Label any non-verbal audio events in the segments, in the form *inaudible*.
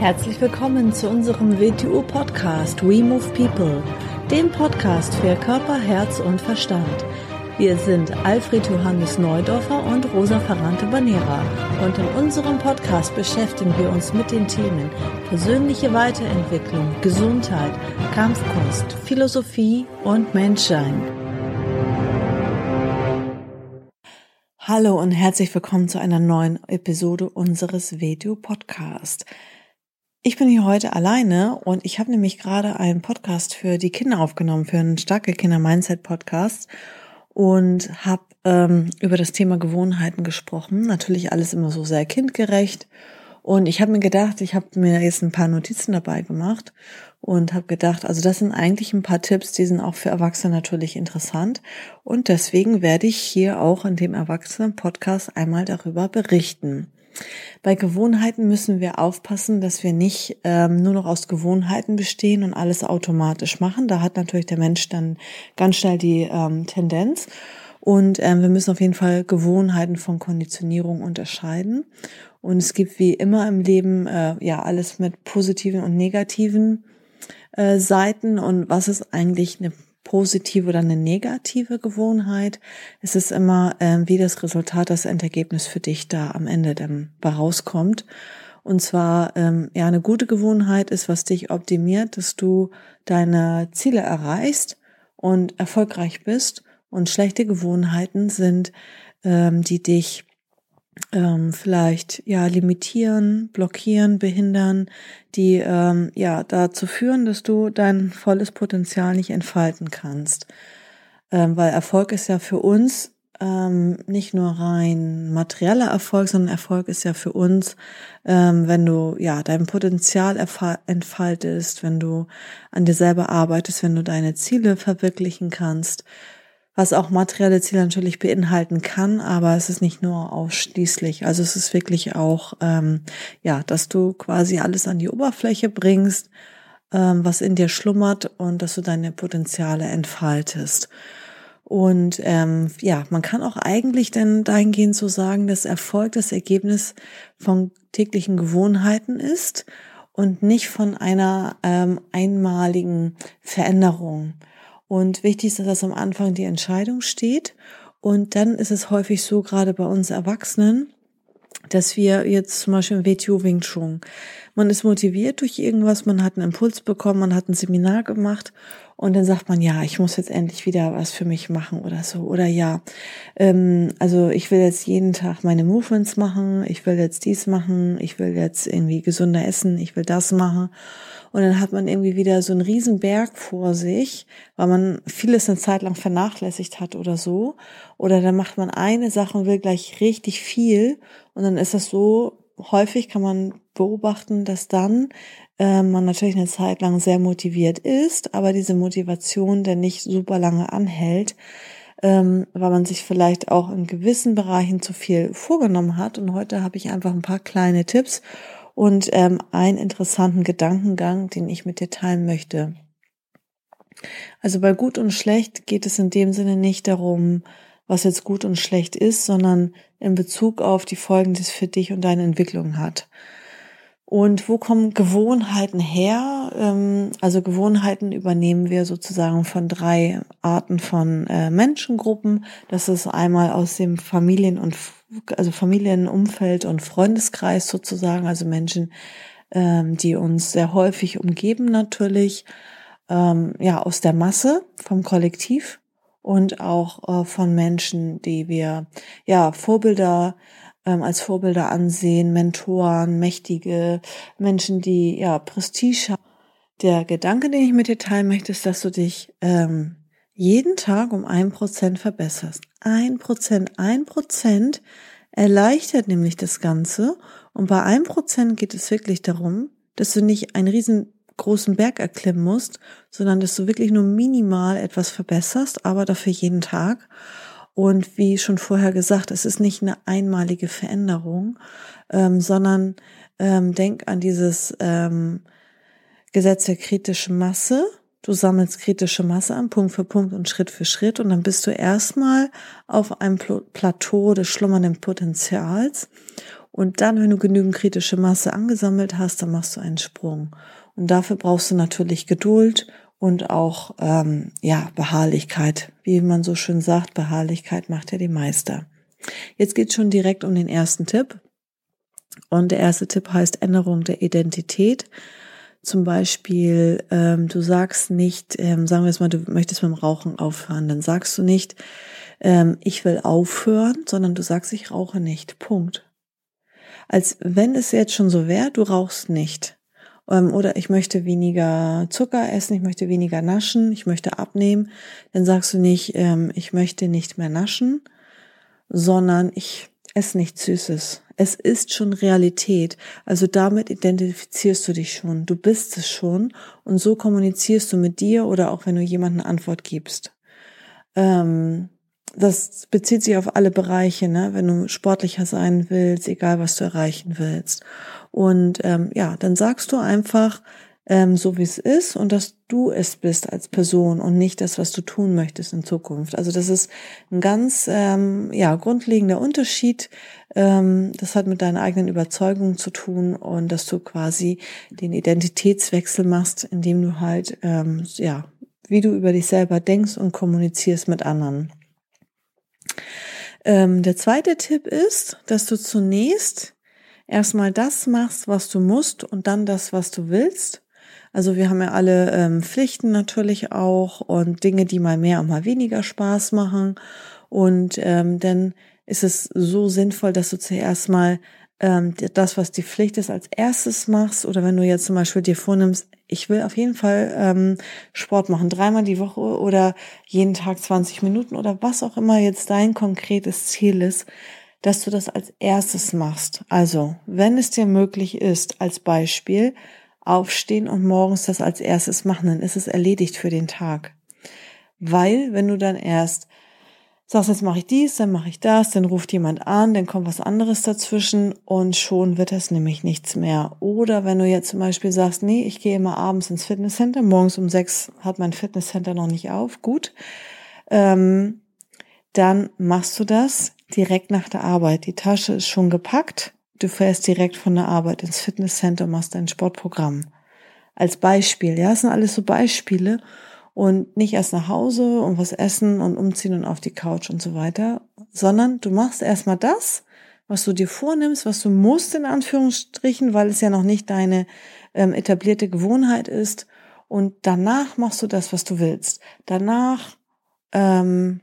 Herzlich willkommen zu unserem WTU-Podcast We Move People, dem Podcast für Körper, Herz und Verstand. Wir sind Alfred Johannes Neudorfer und Rosa Ferrante Banera und in unserem Podcast beschäftigen wir uns mit den Themen persönliche Weiterentwicklung, Gesundheit, Kampfkunst, Philosophie und Menschsein. Hallo und herzlich willkommen zu einer neuen Episode unseres Video-Podcasts. Ich bin hier heute alleine und ich habe nämlich gerade einen Podcast für die Kinder aufgenommen, für einen starke Kinder Mindset Podcast und habe ähm, über das Thema Gewohnheiten gesprochen. Natürlich alles immer so sehr kindgerecht. Und ich habe mir gedacht, ich habe mir jetzt ein paar Notizen dabei gemacht und habe gedacht, also das sind eigentlich ein paar Tipps, die sind auch für Erwachsene natürlich interessant. Und deswegen werde ich hier auch in dem Erwachsenen-Podcast einmal darüber berichten. Bei Gewohnheiten müssen wir aufpassen, dass wir nicht ähm, nur noch aus Gewohnheiten bestehen und alles automatisch machen. Da hat natürlich der Mensch dann ganz schnell die ähm, Tendenz. Und ähm, wir müssen auf jeden Fall Gewohnheiten von Konditionierung unterscheiden. Und es gibt wie immer im Leben äh, ja alles mit positiven und negativen äh, Seiten. Und was ist eigentlich eine positive oder eine negative Gewohnheit. Es ist immer, äh, wie das Resultat, das Endergebnis für dich da am Ende dann rauskommt. Und zwar, ähm, ja, eine gute Gewohnheit ist, was dich optimiert, dass du deine Ziele erreichst und erfolgreich bist. Und schlechte Gewohnheiten sind, ähm, die dich ähm, vielleicht ja limitieren, blockieren, behindern, die ähm, ja dazu führen, dass du dein volles Potenzial nicht entfalten kannst. Ähm, weil Erfolg ist ja für uns ähm, nicht nur rein materieller Erfolg, sondern Erfolg ist ja für uns, ähm, wenn du ja dein Potenzial entfaltest, wenn du an dir selber arbeitest, wenn du deine Ziele verwirklichen kannst, was auch materielle Ziele natürlich beinhalten kann, aber es ist nicht nur ausschließlich. Also es ist wirklich auch, ähm, ja, dass du quasi alles an die Oberfläche bringst, ähm, was in dir schlummert und dass du deine Potenziale entfaltest. Und ähm, ja, man kann auch eigentlich denn dahingehend so sagen, dass Erfolg das Ergebnis von täglichen Gewohnheiten ist und nicht von einer ähm, einmaligen Veränderung. Und wichtig ist, dass am Anfang die Entscheidung steht. Und dann ist es häufig so, gerade bei uns Erwachsenen, dass wir jetzt zum Beispiel im WTO Wing Chun, man ist motiviert durch irgendwas, man hat einen Impuls bekommen, man hat ein Seminar gemacht und dann sagt man, ja, ich muss jetzt endlich wieder was für mich machen oder so. Oder ja, ähm, also ich will jetzt jeden Tag meine Movements machen, ich will jetzt dies machen, ich will jetzt irgendwie gesünder essen, ich will das machen. Und dann hat man irgendwie wieder so einen riesen Berg vor sich, weil man vieles eine Zeit lang vernachlässigt hat oder so. Oder dann macht man eine Sache und will gleich richtig viel. Und dann ist das so, häufig kann man beobachten, dass dann äh, man natürlich eine Zeit lang sehr motiviert ist, aber diese Motivation dann nicht super lange anhält, ähm, weil man sich vielleicht auch in gewissen Bereichen zu viel vorgenommen hat. Und heute habe ich einfach ein paar kleine Tipps und ähm, einen interessanten Gedankengang, den ich mit dir teilen möchte. Also bei gut und schlecht geht es in dem Sinne nicht darum, was jetzt gut und schlecht ist, sondern in Bezug auf die Folgen, die es für dich und deine Entwicklung hat. Und wo kommen Gewohnheiten her? Ähm, also Gewohnheiten übernehmen wir sozusagen von drei Arten von äh, Menschengruppen. Das ist einmal aus dem Familien- und also Familienumfeld und Freundeskreis sozusagen, also Menschen, ähm, die uns sehr häufig umgeben natürlich, ähm, ja, aus der Masse, vom Kollektiv und auch äh, von Menschen, die wir, ja, Vorbilder, ähm, als Vorbilder ansehen, Mentoren, mächtige Menschen, die, ja, Prestige haben. Der Gedanke, den ich mit dir teilen möchte, ist, dass du dich ähm, jeden Tag um ein Prozent verbesserst. Ein Prozent, ein Prozent erleichtert nämlich das Ganze. Und bei einem Prozent geht es wirklich darum, dass du nicht einen riesengroßen Berg erklimmen musst, sondern dass du wirklich nur minimal etwas verbesserst, aber dafür jeden Tag. Und wie schon vorher gesagt, es ist nicht eine einmalige Veränderung, ähm, sondern ähm, denk an dieses ähm, Gesetz der kritischen Masse. Du sammelst kritische Masse an, Punkt für Punkt und Schritt für Schritt und dann bist du erstmal auf einem Plateau des schlummernden Potenzials Und dann, wenn du genügend kritische Masse angesammelt hast, dann machst du einen Sprung. Und dafür brauchst du natürlich Geduld und auch ähm, ja Beharrlichkeit, wie man so schön sagt. Beharrlichkeit macht ja die Meister. Jetzt geht schon direkt um den ersten Tipp. Und der erste Tipp heißt Änderung der Identität. Zum Beispiel, ähm, du sagst nicht, ähm, sagen wir es mal, du möchtest mit dem Rauchen aufhören, dann sagst du nicht, ähm, ich will aufhören, sondern du sagst, ich rauche nicht. Punkt. Als wenn es jetzt schon so wäre, du rauchst nicht. Ähm, oder ich möchte weniger Zucker essen, ich möchte weniger naschen, ich möchte abnehmen. Dann sagst du nicht, ähm, ich möchte nicht mehr naschen, sondern ich esse nichts Süßes. Es ist schon Realität. Also damit identifizierst du dich schon. Du bist es schon. Und so kommunizierst du mit dir oder auch wenn du jemanden Antwort gibst. Ähm, das bezieht sich auf alle Bereiche, ne? wenn du sportlicher sein willst, egal was du erreichen willst. Und ähm, ja, dann sagst du einfach ähm, so, wie es ist und dass du es bist als Person und nicht das, was du tun möchtest in Zukunft. Also das ist ein ganz ähm, ja grundlegender Unterschied. Ähm, das hat mit deinen eigenen Überzeugungen zu tun und dass du quasi den Identitätswechsel machst, indem du halt ähm, ja wie du über dich selber denkst und kommunizierst mit anderen. Ähm, der zweite Tipp ist, dass du zunächst erstmal das machst, was du musst und dann das, was du willst. Also wir haben ja alle ähm, Pflichten natürlich auch und Dinge, die mal mehr und mal weniger Spaß machen. Und ähm, dann ist es so sinnvoll, dass du zuerst mal ähm, das, was die Pflicht ist, als erstes machst. Oder wenn du jetzt zum Beispiel dir vornimmst, ich will auf jeden Fall ähm, Sport machen, dreimal die Woche oder jeden Tag 20 Minuten oder was auch immer jetzt dein konkretes Ziel ist, dass du das als erstes machst. Also, wenn es dir möglich ist, als Beispiel, aufstehen und morgens das als erstes machen, dann ist es erledigt für den Tag. Weil, wenn du dann erst sagst, jetzt mache ich dies, dann mache ich das, dann ruft jemand an, dann kommt was anderes dazwischen und schon wird das nämlich nichts mehr. Oder wenn du jetzt zum Beispiel sagst, nee, ich gehe immer abends ins Fitnesscenter, morgens um sechs hat mein Fitnesscenter noch nicht auf, gut, ähm, dann machst du das direkt nach der Arbeit. Die Tasche ist schon gepackt, du fährst direkt von der Arbeit ins Fitnesscenter und machst dein Sportprogramm. Als Beispiel, ja, das sind alles so Beispiele und nicht erst nach Hause und was essen und umziehen und auf die Couch und so weiter, sondern du machst erstmal das, was du dir vornimmst, was du musst in Anführungsstrichen, weil es ja noch nicht deine ähm, etablierte Gewohnheit ist. Und danach machst du das, was du willst. Danach ähm,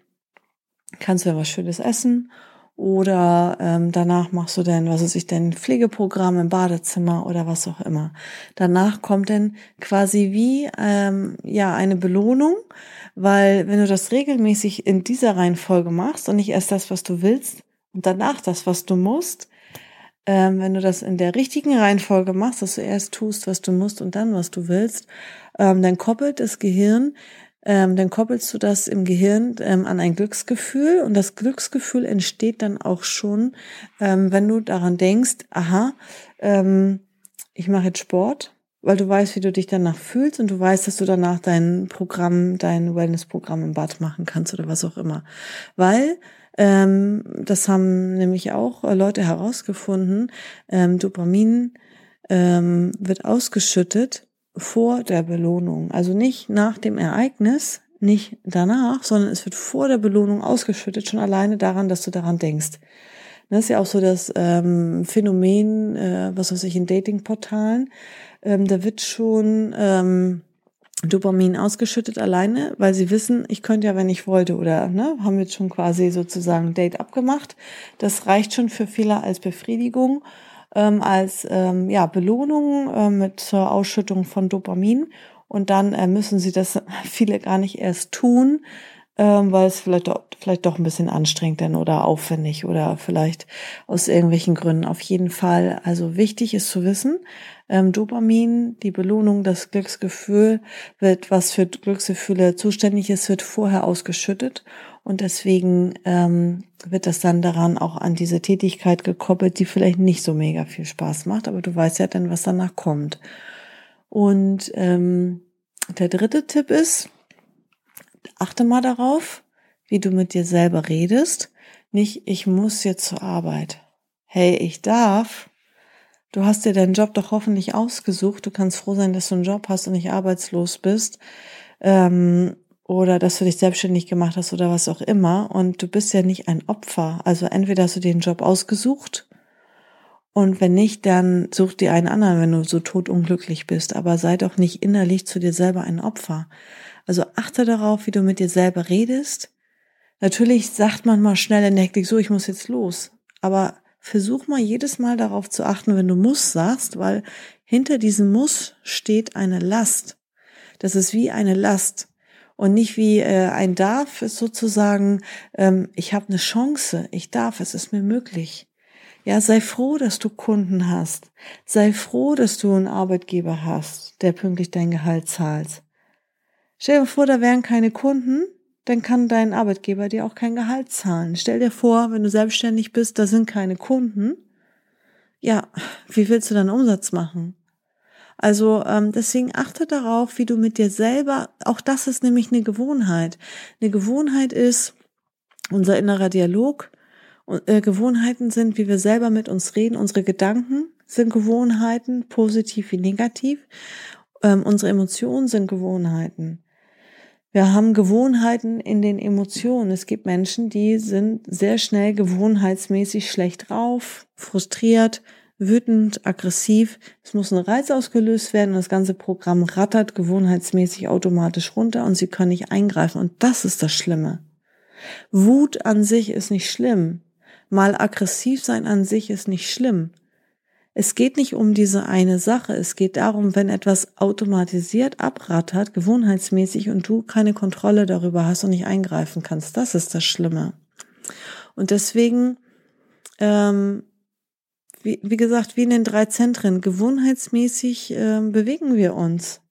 kannst du ja was Schönes essen oder ähm, danach machst du dann, was weiß ich, dein Pflegeprogramm im Badezimmer oder was auch immer. Danach kommt dann quasi wie ähm, ja eine Belohnung, weil wenn du das regelmäßig in dieser Reihenfolge machst und nicht erst das, was du willst und danach das, was du musst, ähm, wenn du das in der richtigen Reihenfolge machst, dass du erst tust, was du musst und dann, was du willst, ähm, dann koppelt das Gehirn ähm, dann koppelst du das im Gehirn ähm, an ein Glücksgefühl und das Glücksgefühl entsteht dann auch schon, ähm, wenn du daran denkst, aha, ähm, ich mache jetzt Sport, weil du weißt, wie du dich danach fühlst und du weißt, dass du danach dein Programm, dein Wellness-Programm im Bad machen kannst oder was auch immer. Weil ähm, das haben nämlich auch Leute herausgefunden, ähm, Dopamin wird ausgeschüttet, vor der Belohnung. Also nicht nach dem Ereignis, nicht danach, sondern es wird vor der Belohnung ausgeschüttet, schon alleine daran, dass du daran denkst. Das ist ja auch so das ähm, Phänomen, äh, was weiß ich, in Datingportalen. Ähm, da wird schon ähm, Dopamin ausgeschüttet alleine, weil sie wissen, ich könnte ja, wenn ich wollte, oder ne, haben jetzt schon quasi sozusagen Date abgemacht. Das reicht schon für viele als Befriedigung ähm, als ähm, ja, Belohnung äh, mit zur Ausschüttung von Dopamin. Und dann äh, müssen sie das *laughs* viele gar nicht erst tun, ähm, weil es vielleicht doch, vielleicht doch ein bisschen anstrengend denn oder aufwendig oder vielleicht aus irgendwelchen Gründen. Auf jeden Fall, also wichtig ist zu wissen, ähm, Dopamin, die Belohnung, das Glücksgefühl wird, was für Glücksgefühle zuständig ist, wird vorher ausgeschüttet und deswegen ähm, wird das dann daran auch an diese Tätigkeit gekoppelt, die vielleicht nicht so mega viel Spaß macht, aber du weißt ja dann, was danach kommt. Und ähm, der dritte Tipp ist, achte mal darauf, wie du mit dir selber redest. Nicht, ich muss jetzt zur Arbeit. hey, ich darf, du hast dir deinen Job doch hoffentlich ausgesucht, du kannst froh sein, dass du einen Job hast und nicht arbeitslos bist, ähm, oder dass du dich selbstständig gemacht hast oder was auch immer. Und du bist ja nicht ein Opfer. Also entweder hast du den Job ausgesucht und wenn nicht, dann such dir einen anderen, wenn du so totunglücklich bist. Aber sei doch nicht innerlich zu dir selber ein Opfer. Also achte darauf, wie du mit dir selber redest. Natürlich sagt man mal schnell in der Hektik so, ich muss jetzt los. Aber versuch mal jedes Mal darauf zu achten, wenn du muss sagst, weil hinter diesem Muss steht eine Last. Das ist wie eine Last und nicht wie äh, ein darf ist sozusagen, ähm, ich habe eine Chance, ich darf, es ist mir möglich. Ja, sei froh, dass du Kunden hast. Sei froh, dass du einen Arbeitgeber hast, der pünktlich dein Gehalt zahlt. Stell dir vor, da wären keine Kunden, dann kann dein Arbeitgeber dir auch kein Gehalt zahlen. Stell dir vor, wenn du selbstständig bist, da sind keine Kunden. Ja, wie willst du dann Umsatz machen? Also ähm, deswegen achte darauf, wie du mit dir selber, auch das ist nämlich eine Gewohnheit. Eine Gewohnheit ist unser innerer Dialog. Äh, Gewohnheiten sind, wie wir selber mit uns reden. Unsere Gedanken sind Gewohnheiten, positiv wie negativ. Ähm, unsere Emotionen sind Gewohnheiten. Wir haben Gewohnheiten in den Emotionen. Es gibt Menschen, die sind sehr schnell gewohnheitsmäßig schlecht drauf, frustriert, wütend, aggressiv. Es muss ein Reiz ausgelöst werden und das ganze Programm rattert gewohnheitsmäßig automatisch runter und sie können nicht eingreifen. Und das ist das Schlimme. Wut an sich ist nicht schlimm. Mal aggressiv sein an sich ist nicht schlimm. Es geht nicht um diese eine Sache. Es geht darum, wenn etwas automatisiert abrattert, gewohnheitsmäßig und du keine Kontrolle darüber hast und nicht eingreifen kannst. Das ist das Schlimme. Und deswegen ähm, wie, wie gesagt, wie in den drei Zentren, gewohnheitsmäßig äh, bewegen wir uns.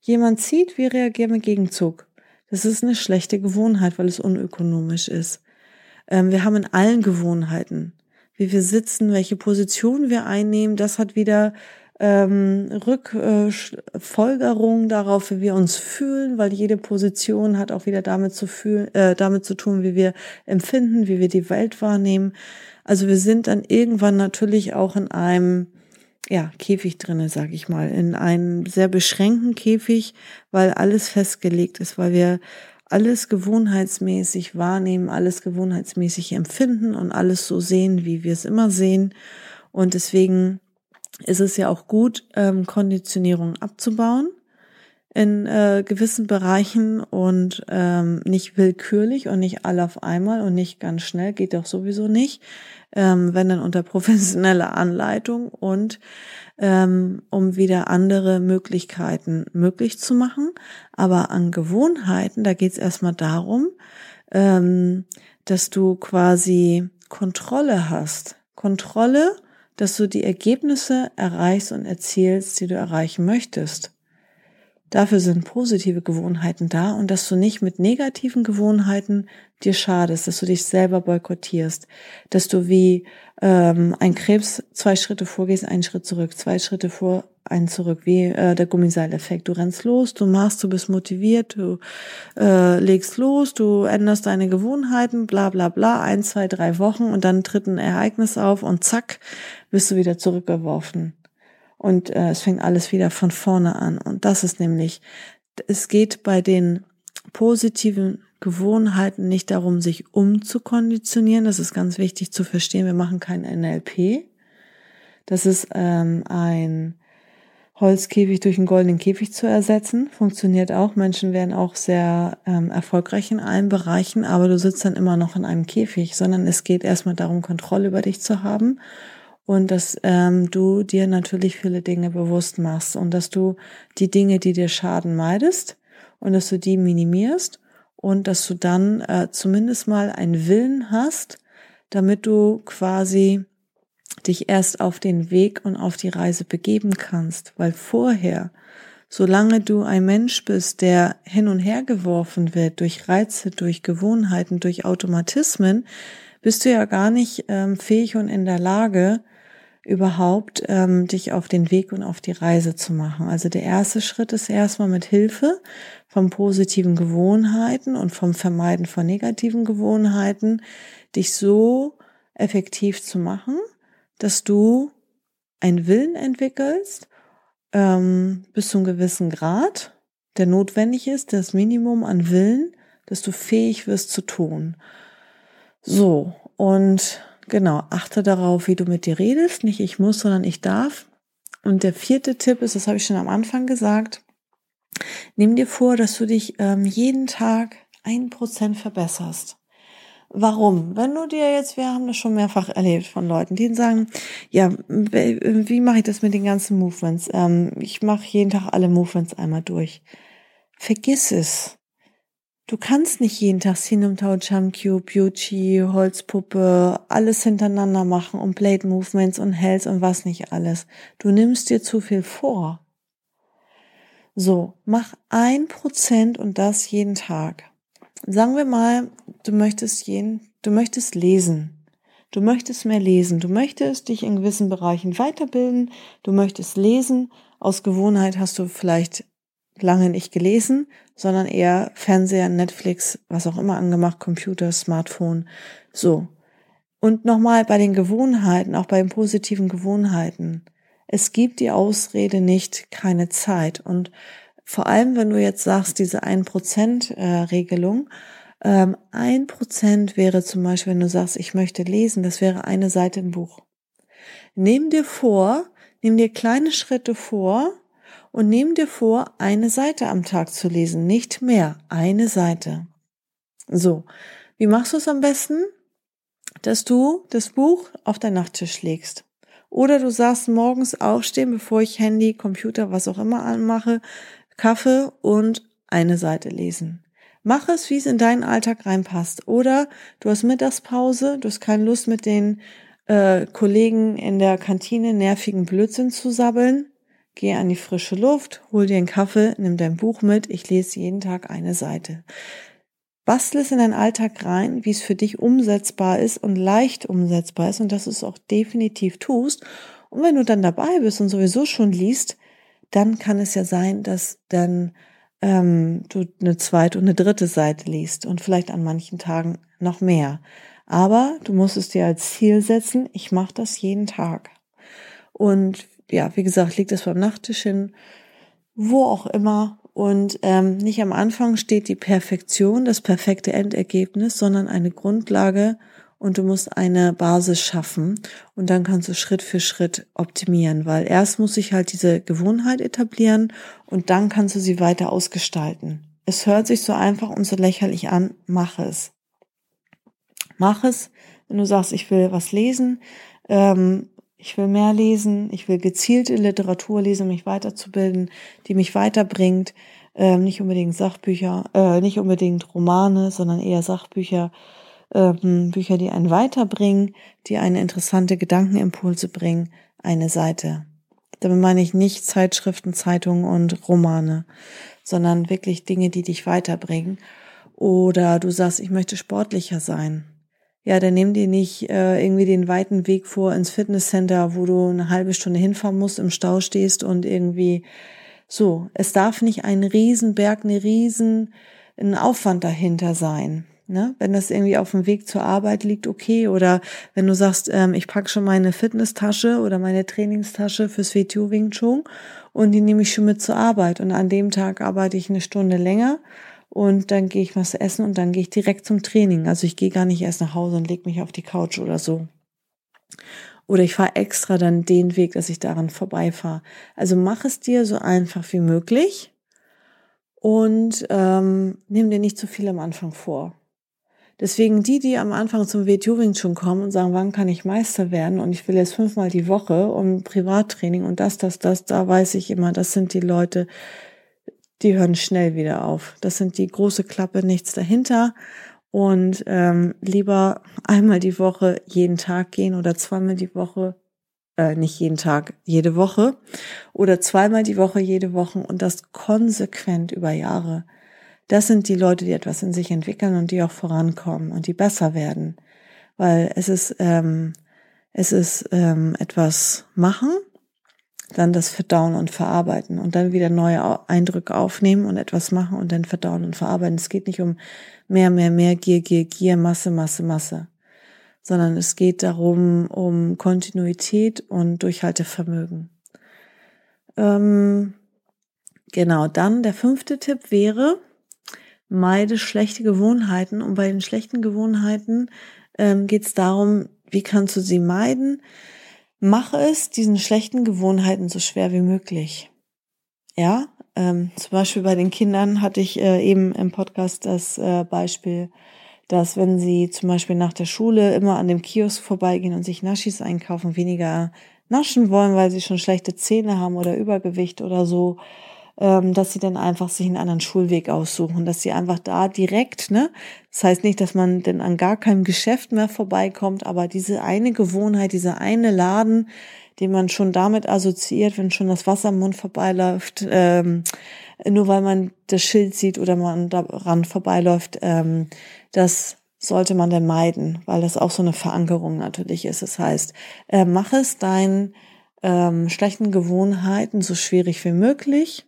Jemand zieht, wir reagieren mit Gegenzug. Das ist eine schlechte Gewohnheit, weil es unökonomisch ist. Ähm, wir haben in allen Gewohnheiten, wie wir sitzen, welche Position wir einnehmen, das hat wieder ähm, Rückfolgerung darauf, wie wir uns fühlen, weil jede Position hat auch wieder damit zu fühlen, äh, damit zu tun, wie wir empfinden, wie wir die Welt wahrnehmen. Also wir sind dann irgendwann natürlich auch in einem ja, Käfig drinne, sag ich mal, in einem sehr beschränkten Käfig, weil alles festgelegt ist, weil wir alles gewohnheitsmäßig wahrnehmen, alles gewohnheitsmäßig empfinden und alles so sehen, wie wir es immer sehen. Und deswegen ist es ja auch gut, ähm, Konditionierung abzubauen in äh, gewissen Bereichen und ähm, nicht willkürlich und nicht alle auf einmal und nicht ganz schnell, geht doch sowieso nicht, ähm, wenn dann unter professioneller Anleitung und ähm, um wieder andere Möglichkeiten möglich zu machen. Aber an Gewohnheiten, da geht es erstmal darum, ähm, dass du quasi Kontrolle hast. Kontrolle, dass du die Ergebnisse erreichst und erzielst, die du erreichen möchtest. Dafür sind positive Gewohnheiten da und dass du nicht mit negativen Gewohnheiten dir schadest, dass du dich selber boykottierst, dass du wie ähm, ein Krebs zwei Schritte vorgehst, einen Schritt zurück, zwei Schritte vor, einen zurück, wie äh, der Gummiseileffekt. Du rennst los, du machst, du bist motiviert, du äh, legst los, du änderst deine Gewohnheiten, bla bla bla, ein, zwei, drei Wochen und dann tritt ein Ereignis auf und zack, bist du wieder zurückgeworfen und äh, es fängt alles wieder von vorne an. Und das ist nämlich, es geht bei den positiven Gewohnheiten nicht darum, sich umzukonditionieren. Das ist ganz wichtig zu verstehen. Wir machen kein NLP. Das ist ähm, ein Holzkäfig durch einen goldenen Käfig zu ersetzen. Funktioniert auch. Menschen werden auch sehr ähm, erfolgreich in allen Bereichen, aber du sitzt dann immer noch in einem Käfig, sondern es geht erstmal darum, Kontrolle über dich zu haben und dass ähm, du dir natürlich viele Dinge bewusst machst und dass du die Dinge, die dir schaden, meidest und dass du die minimierst und dass du dann äh, zumindest mal einen Willen hast, damit du quasi dich erst auf den Weg und auf die Reise begeben kannst, weil vorher, solange du ein Mensch bist, der hin und her geworfen wird durch Reize, durch Gewohnheiten, durch Automatismen, bist du ja gar nicht ähm, fähig und in der Lage, überhaupt ähm, dich auf den Weg und auf die Reise zu machen. Also der erste Schritt ist erstmal mit Hilfe von positiven Gewohnheiten und vom Vermeiden von negativen Gewohnheiten, dich so effektiv zu machen, dass du einen Willen entwickelst ähm, bis zu einem gewissen Grad, der notwendig ist, das Minimum an Willen, dass du fähig wirst zu tun. So, und genau, achte darauf, wie du mit dir redest. Nicht ich muss, sondern ich darf. Und der vierte Tipp ist, das habe ich schon am Anfang gesagt, nimm dir vor, dass du dich ähm, jeden Tag ein Prozent verbesserst. Warum? Wenn du dir jetzt, wir haben das schon mehrfach erlebt von Leuten, die sagen, ja, wie mache ich das mit den ganzen Movements? Ähm, ich mache jeden Tag alle Movements einmal durch. Vergiss es. Du kannst nicht jeden Tag Sinum Tau Jump Cube, Beauty, Holzpuppe, alles hintereinander machen und Blade Movements und Hells und was nicht alles. Du nimmst dir zu viel vor. So, mach ein Prozent und das jeden Tag. Sagen wir mal, du möchtest jeden, du möchtest lesen. Du möchtest mehr lesen. Du möchtest dich in gewissen Bereichen weiterbilden. Du möchtest lesen. Aus Gewohnheit hast du vielleicht lange nicht gelesen, sondern eher Fernseher, Netflix, was auch immer angemacht, Computer, Smartphone. So. Und nochmal bei den Gewohnheiten, auch bei den positiven Gewohnheiten. Es gibt die Ausrede nicht, keine Zeit. Und vor allem, wenn du jetzt sagst, diese 1%-Regelung, ähm, ein Prozent wäre zum Beispiel, wenn du sagst, ich möchte lesen, das wäre eine Seite im Buch. Nimm dir vor, nimm dir kleine Schritte vor und nimm dir vor, eine Seite am Tag zu lesen, nicht mehr, eine Seite. So, wie machst du es am besten? Dass du das Buch auf deinen Nachttisch legst. Oder du sagst morgens aufstehen, bevor ich Handy, Computer, was auch immer anmache, Kaffee und eine Seite lesen. Mach es, wie es in deinen Alltag reinpasst. Oder du hast Mittagspause, du hast keine Lust mit den äh, Kollegen in der Kantine nervigen Blödsinn zu sabbeln. Geh an die frische Luft, hol dir einen Kaffee, nimm dein Buch mit. Ich lese jeden Tag eine Seite. Bastel es in deinen Alltag rein, wie es für dich umsetzbar ist und leicht umsetzbar ist und dass du es auch definitiv tust. Und wenn du dann dabei bist und sowieso schon liest, dann kann es ja sein, dass dann ähm, du eine zweite und eine dritte Seite liest und vielleicht an manchen Tagen noch mehr. Aber du musst es dir als Ziel setzen, ich mache das jeden Tag. Und ja, wie gesagt, liegt es beim Nachttisch hin, wo auch immer. Und ähm, nicht am Anfang steht die Perfektion, das perfekte Endergebnis, sondern eine Grundlage und du musst eine Basis schaffen und dann kannst du Schritt für Schritt optimieren, weil erst muss sich halt diese Gewohnheit etablieren und dann kannst du sie weiter ausgestalten. Es hört sich so einfach und so lächerlich an, mach es. Mach es, wenn du sagst, ich will was lesen, ähm, ich will mehr lesen, ich will gezielte Literatur lesen, mich weiterzubilden, die mich weiterbringt, ähm, nicht unbedingt Sachbücher, äh, nicht unbedingt Romane, sondern eher Sachbücher, ähm, Bücher, die einen weiterbringen, die eine interessante Gedankenimpulse bringen, eine Seite. Damit meine ich nicht Zeitschriften, Zeitungen und Romane, sondern wirklich Dinge, die dich weiterbringen. Oder du sagst, ich möchte sportlicher sein. Ja, dann nimm dir nicht äh, irgendwie den weiten Weg vor ins Fitnesscenter, wo du eine halbe Stunde hinfahren musst, im Stau stehst und irgendwie so. Es darf nicht ein Riesenberg, eine riesen ein Aufwand dahinter sein. Ne? Wenn das irgendwie auf dem Weg zur Arbeit liegt, okay. Oder wenn du sagst, ähm, ich packe schon meine Fitnesstasche oder meine Trainingstasche fürs WTO Wing Chun und die nehme ich schon mit zur Arbeit. Und an dem Tag arbeite ich eine Stunde länger und dann gehe ich was essen und dann gehe ich direkt zum Training. Also ich gehe gar nicht erst nach Hause und lege mich auf die Couch oder so. Oder ich fahre extra dann den Weg, dass ich daran vorbeifahre. Also mach es dir so einfach wie möglich und ähm, nimm dir nicht zu viel am Anfang vor. Deswegen die, die am Anfang zum Wing schon kommen und sagen, wann kann ich Meister werden und ich will jetzt fünfmal die Woche und Privattraining und das, das, das, da weiß ich immer, das sind die Leute, die hören schnell wieder auf. Das sind die große Klappe, nichts dahinter und ähm, lieber einmal die Woche jeden Tag gehen oder zweimal die Woche, äh, nicht jeden Tag, jede Woche oder zweimal die Woche jede Woche und das konsequent über Jahre. Das sind die Leute, die etwas in sich entwickeln und die auch vorankommen und die besser werden. Weil es ist, ähm, es ist ähm, etwas machen, dann das Verdauen und Verarbeiten und dann wieder neue Eindrücke aufnehmen und etwas machen und dann verdauen und verarbeiten. Es geht nicht um mehr, mehr, mehr, Gier, Gier, Gier, Masse, Masse, Masse, sondern es geht darum, um Kontinuität und Durchhaltevermögen. Ähm, genau, dann der fünfte Tipp wäre, meide schlechte Gewohnheiten. Und bei den schlechten Gewohnheiten ähm, geht es darum, wie kannst du sie meiden? Mache es diesen schlechten Gewohnheiten so schwer wie möglich. Ja, ähm, zum Beispiel bei den Kindern hatte ich äh, eben im Podcast das äh, Beispiel, dass wenn sie zum Beispiel nach der Schule immer an dem Kiosk vorbeigehen und sich Naschis einkaufen, weniger naschen wollen, weil sie schon schlechte Zähne haben oder Übergewicht oder so, dass sie dann einfach sich einen anderen Schulweg aussuchen, dass sie einfach da direkt, ne? Das heißt nicht, dass man denn an gar keinem Geschäft mehr vorbeikommt, aber diese eine Gewohnheit, dieser eine Laden, den man schon damit assoziiert, wenn schon das Wasser im Mund vorbeiläuft, ähm, nur weil man das Schild sieht oder man daran vorbeiläuft, ähm, das sollte man denn meiden, weil das auch so eine Verankerung natürlich ist. Das heißt, äh, mach es deinen ähm, schlechten Gewohnheiten so schwierig wie möglich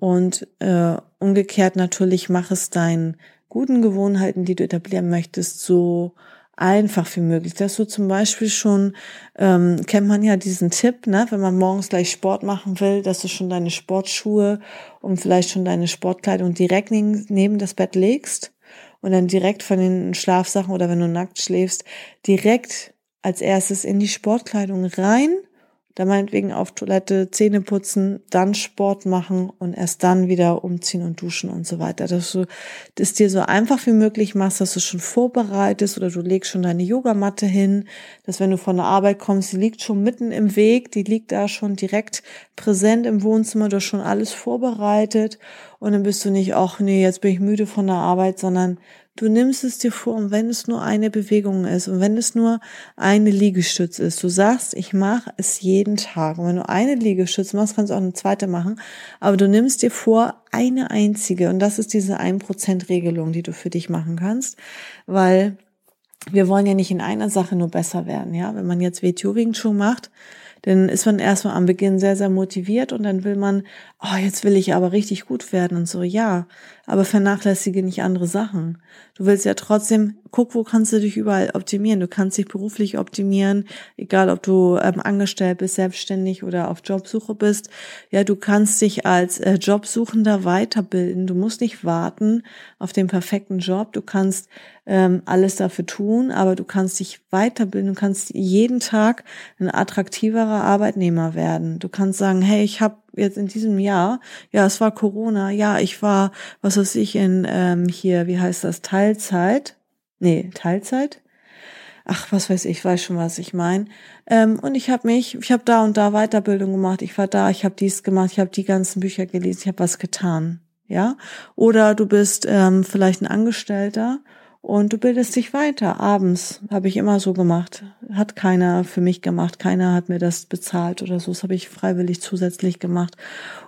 und äh, umgekehrt natürlich mach es deinen guten Gewohnheiten, die du etablieren möchtest, so einfach wie möglich. Dass du zum Beispiel schon, ähm, kennt man ja diesen Tipp, ne, wenn man morgens gleich Sport machen will, dass du schon deine Sportschuhe und vielleicht schon deine Sportkleidung direkt neben das Bett legst und dann direkt von den Schlafsachen oder wenn du nackt schläfst, direkt als erstes in die Sportkleidung rein da meinetwegen auf Toilette, Zähne putzen, dann Sport machen und erst dann wieder umziehen und duschen und so weiter. Dass du das dir so einfach wie möglich machst, dass du schon vorbereitest oder du legst schon deine Yogamatte hin, dass wenn du von der Arbeit kommst, die liegt schon mitten im Weg, die liegt da schon direkt präsent im Wohnzimmer, du hast schon alles vorbereitet und dann bist du nicht, ach nee, jetzt bin ich müde von der Arbeit, sondern Du nimmst es dir vor, und wenn es nur eine Bewegung ist und wenn es nur eine Liegestütz ist, du sagst, ich mache es jeden Tag. Und wenn du eine Liegestütz machst, kannst du auch eine zweite machen. Aber du nimmst dir vor, eine einzige. Und das ist diese 1%-Regelung, die du für dich machen kannst. Weil wir wollen ja nicht in einer Sache nur besser werden. Ja, wenn man jetzt WTO Wing Chun macht, dann ist man erstmal am Beginn sehr, sehr motiviert und dann will man, oh, jetzt will ich aber richtig gut werden und so, ja, aber vernachlässige nicht andere Sachen. Du willst ja trotzdem, guck, wo kannst du dich überall optimieren. Du kannst dich beruflich optimieren, egal ob du ähm, angestellt bist, selbstständig oder auf Jobsuche bist. Ja, du kannst dich als äh, Jobsuchender weiterbilden. Du musst nicht warten auf den perfekten Job. Du kannst ähm, alles dafür tun, aber du kannst dich weiterbilden. Du kannst jeden Tag ein attraktiverer Arbeitnehmer werden. Du kannst sagen, hey, ich habe jetzt in diesem Jahr, ja, es war Corona, ja, ich war, was weiß ich, in ähm, hier, wie heißt das, Teilzeit? Nee, Teilzeit? Ach, was weiß ich, weiß schon, was ich meine. Ähm, und ich habe mich, ich habe da und da Weiterbildung gemacht, ich war da, ich habe dies gemacht, ich habe die ganzen Bücher gelesen, ich habe was getan. Ja? Oder du bist ähm, vielleicht ein Angestellter und du bildest dich weiter. Abends habe ich immer so gemacht. Hat keiner für mich gemacht. Keiner hat mir das bezahlt oder so. Das habe ich freiwillig zusätzlich gemacht.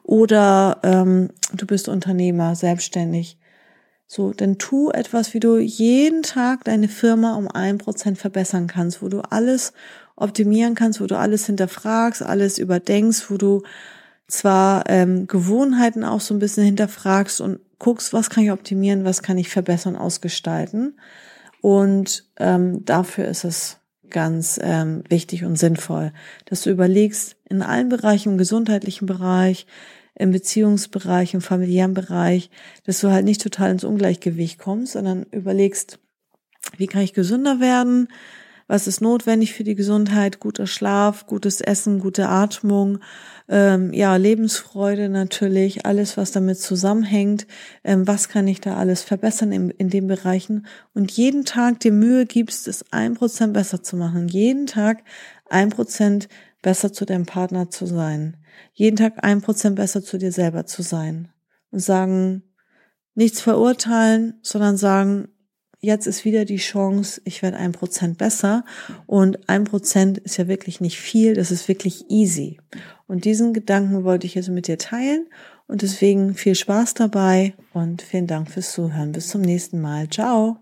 Oder ähm, du bist Unternehmer, selbstständig. So, dann tu etwas, wie du jeden Tag deine Firma um ein Prozent verbessern kannst, wo du alles optimieren kannst, wo du alles hinterfragst, alles überdenkst, wo du zwar ähm, Gewohnheiten auch so ein bisschen hinterfragst und guckst, was kann ich optimieren, was kann ich verbessern, ausgestalten. Und ähm, dafür ist es ganz ähm, wichtig und sinnvoll, dass du überlegst, in allen Bereichen, im gesundheitlichen Bereich, im Beziehungsbereich, im familiären Bereich, dass du halt nicht total ins Ungleichgewicht kommst, sondern überlegst, wie kann ich gesünder werden, was ist notwendig für die Gesundheit, guter Schlaf, gutes Essen, gute Atmung, ähm, ja, Lebensfreude natürlich, alles, was damit zusammenhängt, ähm, was kann ich da alles verbessern in, in den Bereichen? Und jeden Tag dir Mühe gibst, es ein Prozent besser zu machen, jeden Tag ein Prozent besser zu deinem Partner zu sein, jeden Tag ein Prozent besser zu dir selber zu sein. Und sagen, nichts verurteilen, sondern sagen, jetzt ist wieder die Chance, ich werde ein Prozent besser. Und ein Prozent ist ja wirklich nicht viel, das ist wirklich easy. Und diesen Gedanken wollte ich jetzt mit dir teilen. Und deswegen viel Spaß dabei und vielen Dank fürs Zuhören. Bis zum nächsten Mal. Ciao.